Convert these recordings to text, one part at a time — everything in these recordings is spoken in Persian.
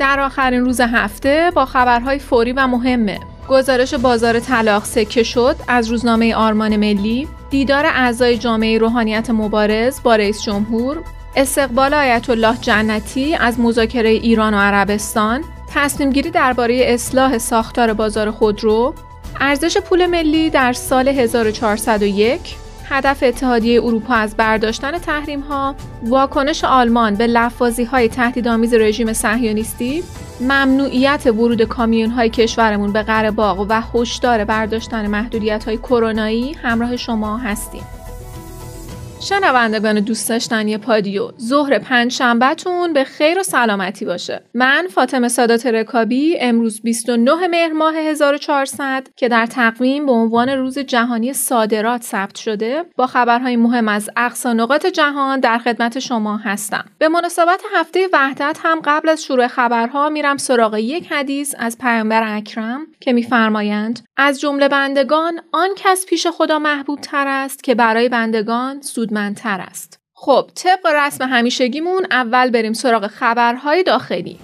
در آخرین روز هفته با خبرهای فوری و مهمه. گزارش بازار طلاق سکه شد از روزنامه آرمان ملی. دیدار اعضای جامعه روحانیت مبارز با رئیس جمهور. استقبال آیت الله جنتی از مذاکره ایران و عربستان. تصمیم گیری درباره اصلاح ساختار بازار خودرو. ارزش پول ملی در سال 1401 هدف اتحادیه اروپا از برداشتن تحریم ها، واکنش آلمان به لفاظی های تهدیدآمیز رژیم صهیونیستی، ممنوعیت ورود کامیون های کشورمون به قره و هشدار برداشتن محدودیت های کرونایی همراه شما هستیم. شنوندگان دوست داشتنی پادیو. ظهر پنج شنبهتون به خیر و سلامتی باشه. من فاطمه سادات رکابی امروز 29 مهر ماه 1400 که در تقویم به عنوان روز جهانی صادرات ثبت شده با خبرهای مهم از اقصا نقاط جهان در خدمت شما هستم. به مناسبت هفته وحدت هم قبل از شروع خبرها میرم سراغ یک حدیث از پیامبر اکرم که میفرمایند از جمله بندگان آن کس پیش خدا محبوب تر است که برای بندگان سودمندتر است. خب طبق رسم همیشگیمون اول بریم سراغ خبرهای داخلی.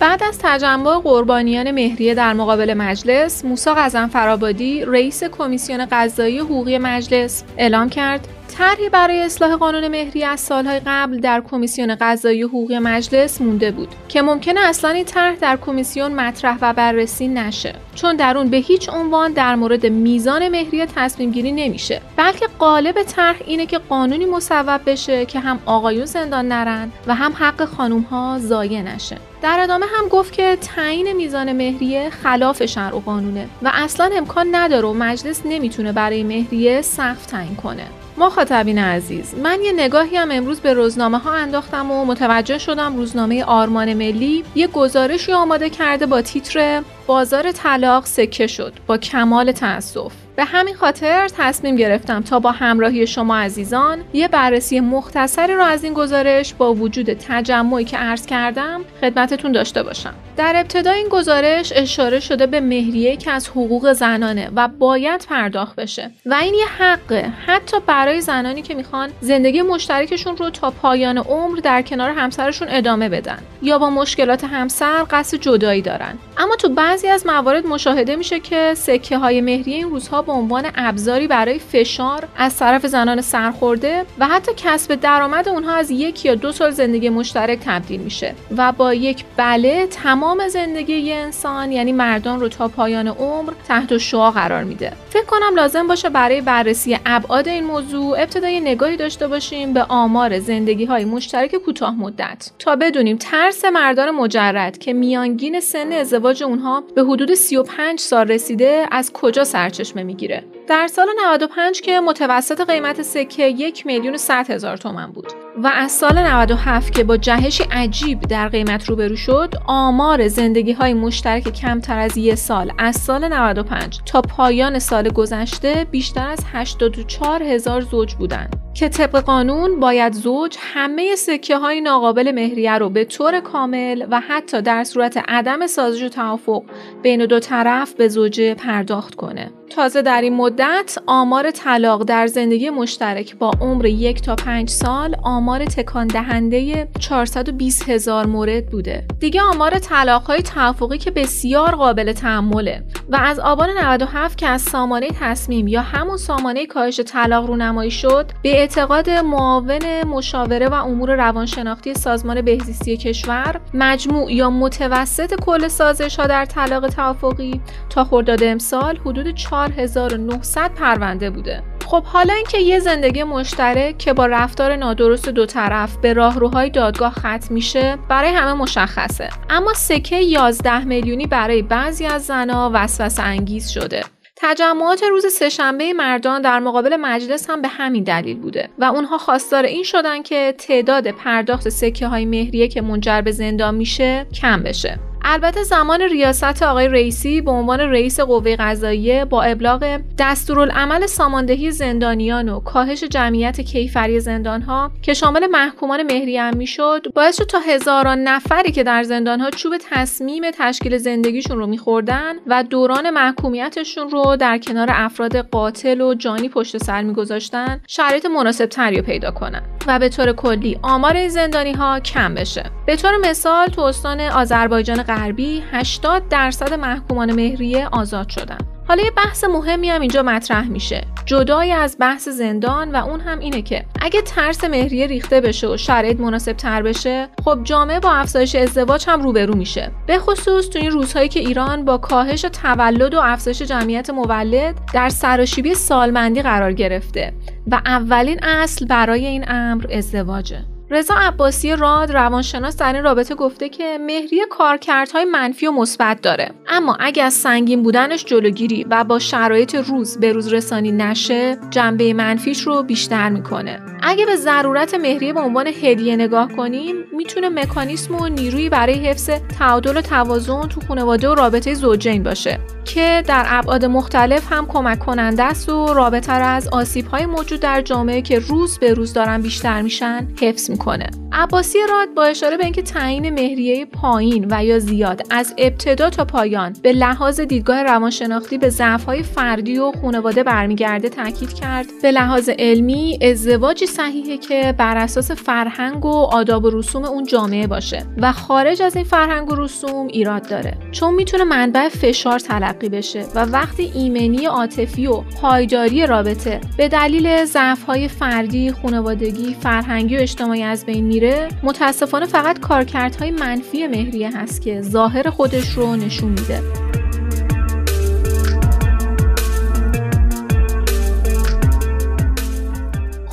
بعد از تجمع قربانیان مهریه در مقابل مجلس، موسی فرابادی رئیس کمیسیون قضایی حقوقی مجلس اعلام کرد طرحی برای اصلاح قانون مهری از سالهای قبل در کمیسیون قضایی حقوقی مجلس مونده بود که ممکنه اصلا این طرح در کمیسیون مطرح و بررسی نشه. چون در اون به هیچ عنوان در مورد میزان مهریه تصمیم گیری نمیشه. بلکه قالب طرح اینه که قانونی مصوب بشه که هم آقایون زندان نرن و هم حق خانوم ها ضایع نشه. در ادامه هم گفت که تعیین میزان مهریه خلاف شرع و قانونه و اصلا امکان نداره و مجلس نمی‌تونه برای مهریه سقف تعیین کنه. مخاطبین عزیز من یه نگاهی هم امروز به روزنامه ها انداختم و متوجه شدم روزنامه آرمان ملی یه گزارشی آماده کرده با تیتر بازار طلاق سکه شد با کمال تأسف. به همین خاطر تصمیم گرفتم تا با همراهی شما عزیزان یه بررسی مختصری رو از این گزارش با وجود تجمعی که عرض کردم خدمتتون داشته باشم. در ابتدا این گزارش اشاره شده به مهریه که از حقوق زنانه و باید پرداخت بشه. و این یه حقه. حتی برای زنانی که می‌خوان زندگی مشترکشون رو تا پایان عمر در کنار همسرشون ادامه بدن. یا با مشکلات همسر قصد جدایی دارن. اما تو بعضی از موارد مشاهده میشه که سکه های مهریه این روزها به عنوان ابزاری برای فشار از طرف زنان سرخورده و حتی کسب درآمد اونها از یک یا دو سال زندگی مشترک تبدیل میشه و با یک بله تمام زندگی یه انسان یعنی مردان رو تا پایان عمر تحت شعا قرار میده. فکر کنم لازم باشه برای بررسی ابعاد این موضوع ابتدای نگاهی داشته باشیم به آمار زندگی های مشترک کوتاه مدت تا بدونیم ترس مردان مجرد که میانگین سن ازدواج اونها به حدود 35 سال رسیده از کجا سرچشمه می‌گیره؟ در سال 95 که متوسط قیمت سکه یک میلیون و هزار تومن بود. و از سال 97 که با جهشی عجیب در قیمت روبرو شد آمار زندگی های مشترک کمتر از یک سال از سال 95 تا پایان سال گذشته بیشتر از 84 هزار زوج بودند که طبق قانون باید زوج همه سکه های ناقابل مهریه رو به طور کامل و حتی در صورت عدم سازش و توافق بین دو طرف به زوجه پرداخت کنه. تازه در این مدت آمار طلاق در زندگی مشترک با عمر یک تا پنج سال آمار تکان دهنده 420 هزار مورد بوده. دیگه آمار طلاق های توافقی که بسیار قابل تحمله و از آبان 97 که از سامانه تصمیم یا همون سامانه کاهش طلاق رونمایی شد به اعتقاد معاون مشاوره و امور روانشناختی سازمان بهزیستی کشور مجموع یا متوسط کل سازش ها در طلاق توافقی تا خرداد امسال حدود 4900 پرونده بوده خب حالا اینکه یه زندگی مشترک که با رفتار نادرست دو طرف به راهروهای دادگاه ختم میشه برای همه مشخصه. اما سکه 11 میلیونی برای بعضی از زنها وسوسه انگیز شده. تجمعات روز سهشنبه مردان در مقابل مجلس هم به همین دلیل بوده و اونها خواستار این شدن که تعداد پرداخت سکه های مهریه که منجر به زندان میشه کم بشه. البته زمان ریاست آقای رئیسی به عنوان رئیس قوه قضاییه با ابلاغ دستورالعمل ساماندهی زندانیان و کاهش جمعیت کیفری زندانها که شامل محکومان مهری هم می‌شد باعث شد تا هزاران نفری که در زندانها چوب تصمیم تشکیل زندگیشون رو میخوردن و دوران محکومیتشون رو در کنار افراد قاتل و جانی پشت سر میگذاشتن شرایط مناسب تری پیدا کنن. و به طور کلی آمار این زندانی ها کم بشه. به طور مثال تو استان آذربایجان غربی 80 درصد محکومان مهریه آزاد شدن. حالا یه بحث مهمی هم اینجا مطرح میشه. جدای از بحث زندان و اون هم اینه که اگه ترس مهریه ریخته بشه و شرایط مناسب تر بشه خب جامعه با افزایش ازدواج هم روبرو میشه. به خصوص تو این روزهایی که ایران با کاهش تولد و افزایش جمعیت مولد در سراشیبی سالمندی قرار گرفته و اولین اصل برای این امر ازدواجه. رضا عباسی راد روانشناس در این رابطه گفته که مهریه کارکردهای منفی و مثبت داره. اما از سنگین بودنش جلوگیری و با شرایط روز به روز رسانی نشه جنبه منفیش رو بیشتر می‌کنه. اگه به ضرورت مهریه به عنوان هدیه نگاه کنیم می‌تونه مکانیسم و نیرویی برای حفظ تعادل و توازن تو خانواده و رابطه زوجین باشه. که در ابعاد مختلف هم کمک کننده است و رابطه را از آسیب های موجود در جامعه که روز به روز دارن بیشتر میشن حفظ می‌کنه. عباسی راد با اشاره به اینکه تعیین مهریه پایین و یا زیاد از ابتدا تا پایان به لحاظ دیدگاه روانشناختی به ضعف‌های فردی و خانواده برمیگرده تاکید کرد. به لحاظ علمی ازدواجی صحیحه که بر اساس فرهنگ و آداب و رسوم اون جامعه باشه و خارج از این فرهنگ و رسوم ایراد داره. چون می‌تونه منبع فشار تلقی بشه و وقتی ایمنی عاطفی و پایداری رابطه به دلیل ضعف‌های فردی، خانوادگی، فرهنگی و اجتماعی از بین میره متاسفانه فقط کارکردهای منفی مهریه هست که ظاهر خودش رو نشون میده.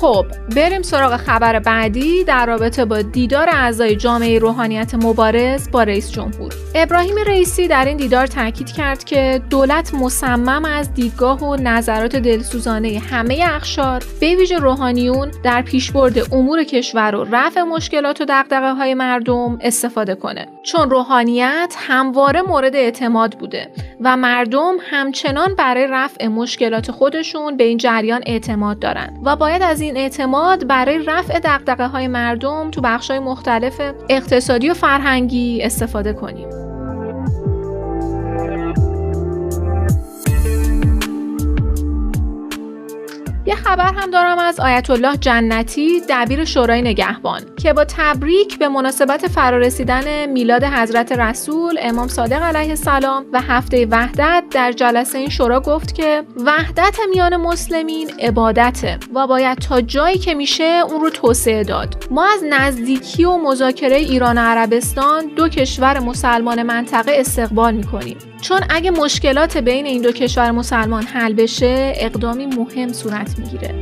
خب بریم سراغ خبر بعدی در رابطه با دیدار اعضای جامعه روحانیت مبارز با رئیس جمهور. ابراهیم رئیسی در این دیدار تاکید کرد که دولت مصمم از دیدگاه و نظرات دلسوزانه همه اخشار به ویژه روحانیون در پیشبرد امور کشور و رفع مشکلات و دقدقه های مردم استفاده کنه. چون روحانیت همواره مورد اعتماد بوده و مردم همچنان برای رفع مشکلات خودشون به این جریان اعتماد دارند و باید از این اعتماد برای رفع دقدقه های مردم تو بخش های مختلف اقتصادی و فرهنگی استفاده کنیم. یه خبر هم دارم از آیت الله جنتی دبیر شورای نگهبان که با تبریک به مناسبت فرارسیدن میلاد حضرت رسول امام صادق علیه السلام و هفته وحدت در جلسه این شورا گفت که وحدت میان مسلمین عبادته و باید تا جایی که میشه اون رو توسعه داد. ما از نزدیکی و مذاکره ایران و عربستان دو کشور مسلمان منطقه استقبال می‌کنیم. چون اگه مشکلات بین این دو کشور مسلمان حل بشه اقدامی مهم صورت می‌گیره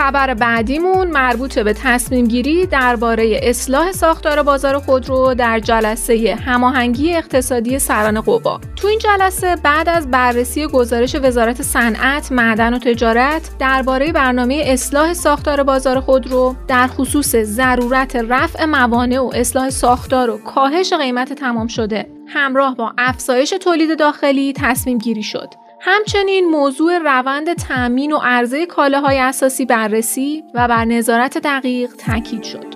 خبر بعدیمون مربوط به تصمیم گیری درباره اصلاح ساختار بازار خودرو در جلسه هماهنگی اقتصادی سران قوا. تو این جلسه بعد از بررسی گزارش وزارت صنعت، معدن و تجارت درباره برنامه اصلاح ساختار بازار خودرو در خصوص ضرورت رفع موانع و اصلاح ساختار و کاهش قیمت تمام شده همراه با افزایش تولید داخلی تصمیم گیری شد. همچنین موضوع روند تأمین و عرضه کالاهای اساسی بررسی و بر نظارت دقیق تاکید شد.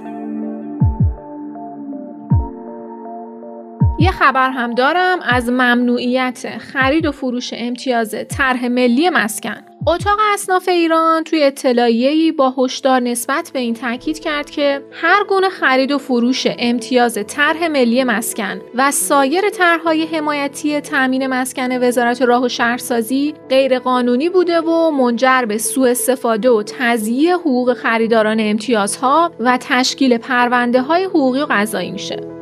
یه خبر هم دارم از ممنوعیت خرید و فروش امتیاز طرح ملی مسکن. اتاق اصناف ایران توی اطلاعیه‌ای با هشدار نسبت به این تاکید کرد که هر گونه خرید و فروش امتیاز طرح ملی مسکن و سایر طرحهای حمایتی تأمین مسکن وزارت راه و شهرسازی غیرقانونی بوده و منجر به سوء استفاده و تضییع حقوق خریداران امتیازها و تشکیل پرونده های حقوقی و قضایی میشه.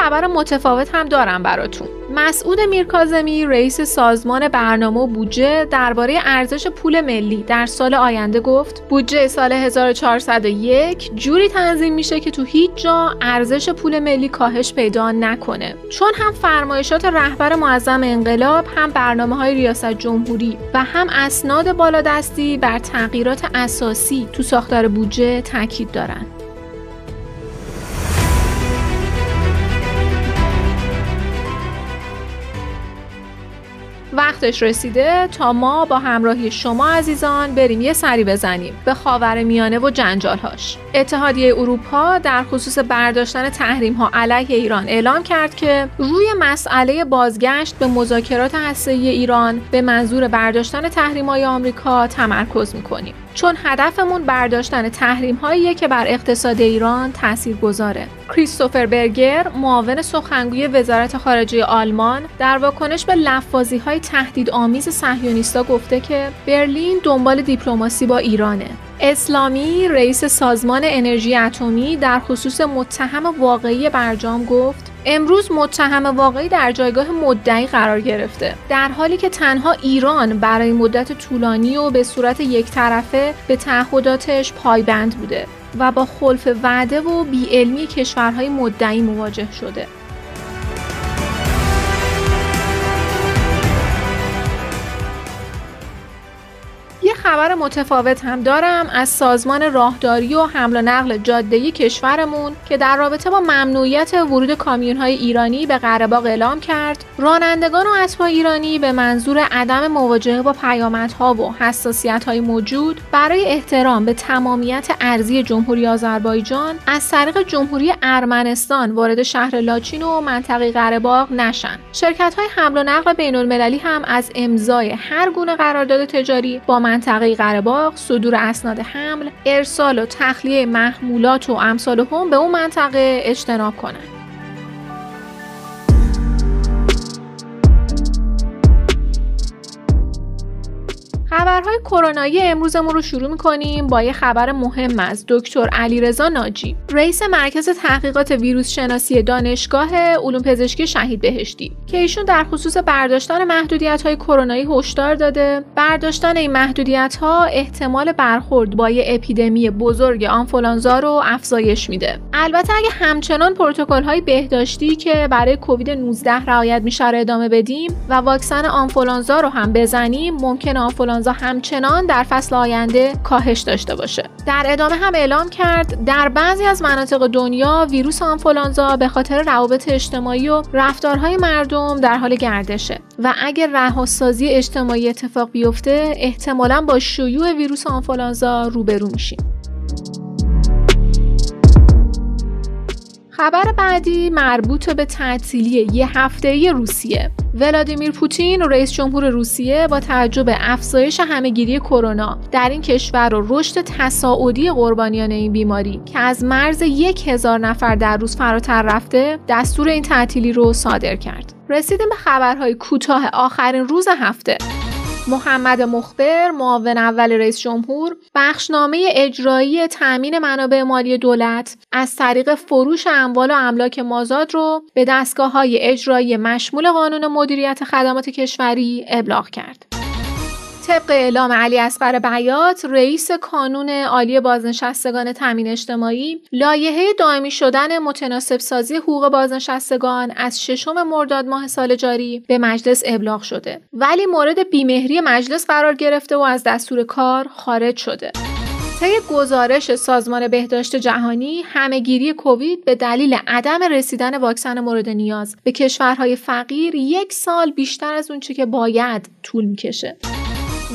خبر متفاوت هم دارم براتون مسعود میرکازمی رئیس سازمان برنامه و بودجه درباره ارزش پول ملی در سال آینده گفت بودجه سال 1401 جوری تنظیم میشه که تو هیچ جا ارزش پول ملی کاهش پیدا نکنه چون هم فرمایشات رهبر معظم انقلاب هم برنامه های ریاست جمهوری و هم اسناد بالادستی بر تغییرات اساسی تو ساختار بودجه تاکید دارند. وقتش رسیده تا ما با همراهی شما عزیزان بریم یه سری بزنیم به خاور میانه و جنجالهاش. اتحادیه اروپا در خصوص برداشتن تحریم ها علیه ایران اعلام کرد که روی مسئله بازگشت به مذاکرات هسته‌ای ایران به منظور برداشتن تحریم های آمریکا تمرکز می‌کنیم. چون هدفمون برداشتن تحریم هایی که بر اقتصاد ایران تأثیر گذاره. کریستوفر برگر معاون سخنگوی وزارت خارجه آلمان در واکنش به لفاظی های تهدید آمیز صهیونیستا گفته که برلین دنبال دیپلماسی با ایرانه. اسلامی رئیس سازمان انرژی اتمی در خصوص متهم واقعی برجام گفت امروز متهم واقعی در جایگاه مدعی قرار گرفته. در حالی که تنها ایران برای مدت طولانی و به صورت یک طرفه به تعهداتش پایبند بوده و با خلف وعده و بیعلمی کشورهای مدعی مواجه شده. خبر متفاوت هم دارم از سازمان راهداری و حمل و نقل جاده‌ای کشورمون که در رابطه با ممنوعیت ورود کامیون‌های ایرانی به قره‌باغ اعلام کرد. رانندگان و اسبای ایرانی به منظور عدم مواجهه با پیامدها و حساسیت‌های موجود برای احترام به تمامیت ارزی جمهوری آذربایجان از طریق جمهوری ارمنستان وارد شهر لاچین و منطقه قره‌باغ نشن. شرکت‌های حمل و نقل بین‌المللی هم از امضای هر گونه قرارداد تجاری با منطقه منطقه قرهباغ صدور اسناد حمل ارسال و تخلیه محمولات و امثال هم به اون منطقه اجتناب کنند. خبرهای کرونایی امروزمون رو شروع می‌کنیم با یه خبر مهم از دکتر علیرضا ناجی. رئیس مرکز تحقیقات ویروس شناسی دانشگاه علوم پزشکی شهید بهشتی که ایشون در خصوص برداشتن محدودیت های کرونایی هشدار داده. برداشتن این محدودیت ها احتمال برخورد با یه اپیدمی بزرگ آنفولانزا رو افزایش میده. البته اگه همچنان پروتکل های بهداشتی که برای کووید 19 رعایت میشه ادامه بدیم و واکسن آنفولانزا رو هم بزنیم ممکن آنفولانزا آنفولانزا همچنان در فصل آینده کاهش داشته باشه. در ادامه هم اعلام کرد در بعضی از مناطق دنیا ویروس آنفولانزا به خاطر روابط اجتماعی و رفتارهای مردم در حال گردشه و اگر رهاسازی اجتماعی اتفاق بیفته احتمالا با شیوع ویروس آنفولانزا روبرو میشیم. خبر بعدی مربوط به تعطیلی یه هفته روسیه. ولادیمیر پوتین رئیس جمهور روسیه با توجه به افزایش همهگیری کرونا در این کشور و رشد تصاعدی قربانیان این بیماری که از مرز یک هزار نفر در روز فراتر رفته دستور این تعطیلی رو صادر کرد. رسیدیم به خبرهای کوتاه آخرین روز هفته. محمد مخبر معاون اول رئیس جمهور بخشنامه اجرایی تأمین منابع مالی دولت از طریق فروش اموال و املاک مازاد رو به دستگاه های اجرایی مشمول قانون مدیریت خدمات کشوری ابلاغ کرد. طبق اعلام علی اصغر بیات رئیس کانون عالی بازنشستگان تامین اجتماعی لایحه دائمی شدن متناسب سازی حقوق بازنشستگان از ششم مرداد ماه سال جاری به مجلس ابلاغ شده ولی مورد بیمهری مجلس قرار گرفته و از دستور کار خارج شده طی گزارش سازمان بهداشت جهانی همهگیری کووید به دلیل عدم رسیدن واکسن مورد نیاز به کشورهای فقیر یک سال بیشتر از اونچه که باید طول می‌کشه.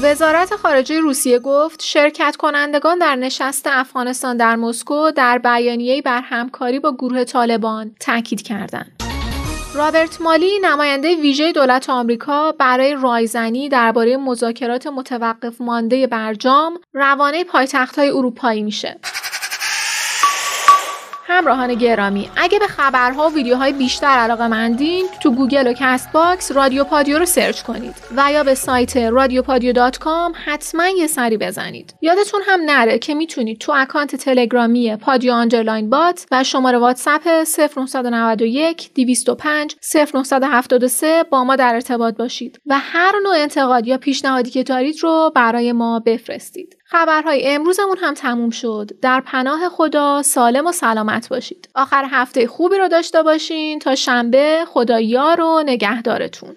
وزارت خارجه روسیه گفت شرکت کنندگان در نشست افغانستان در مسکو در بیانیه‌ای بر همکاری با گروه طالبان تاکید کردند. رابرت مالی نماینده ویژه دولت آمریکا برای رایزنی درباره مذاکرات متوقف مانده برجام روانه پایتخت‌های اروپایی میشه. همراهان گرامی اگه به خبرها و ویدیوهای بیشتر علاقه مندین تو گوگل و کست باکس رادیو پادیو رو search کنید و یا به سایت رادیو com حتما یه سری بزنید. یادتون هم نره که می‌تونید تو account تلگرامی پادیو underline bot و شماره واتساپ 0991 205 0973 با ما در ارتباط باشید و هر نوع انتقاد یا پیشنهادی که دارید رو برای ما بفرستید. خبرهای امروزمون هم تموم شد. در پناه خدا سالم و سلامت باشید. آخر هفته خوبی رو داشته باشین. تا شنبه خدا یار و نگهدارتون.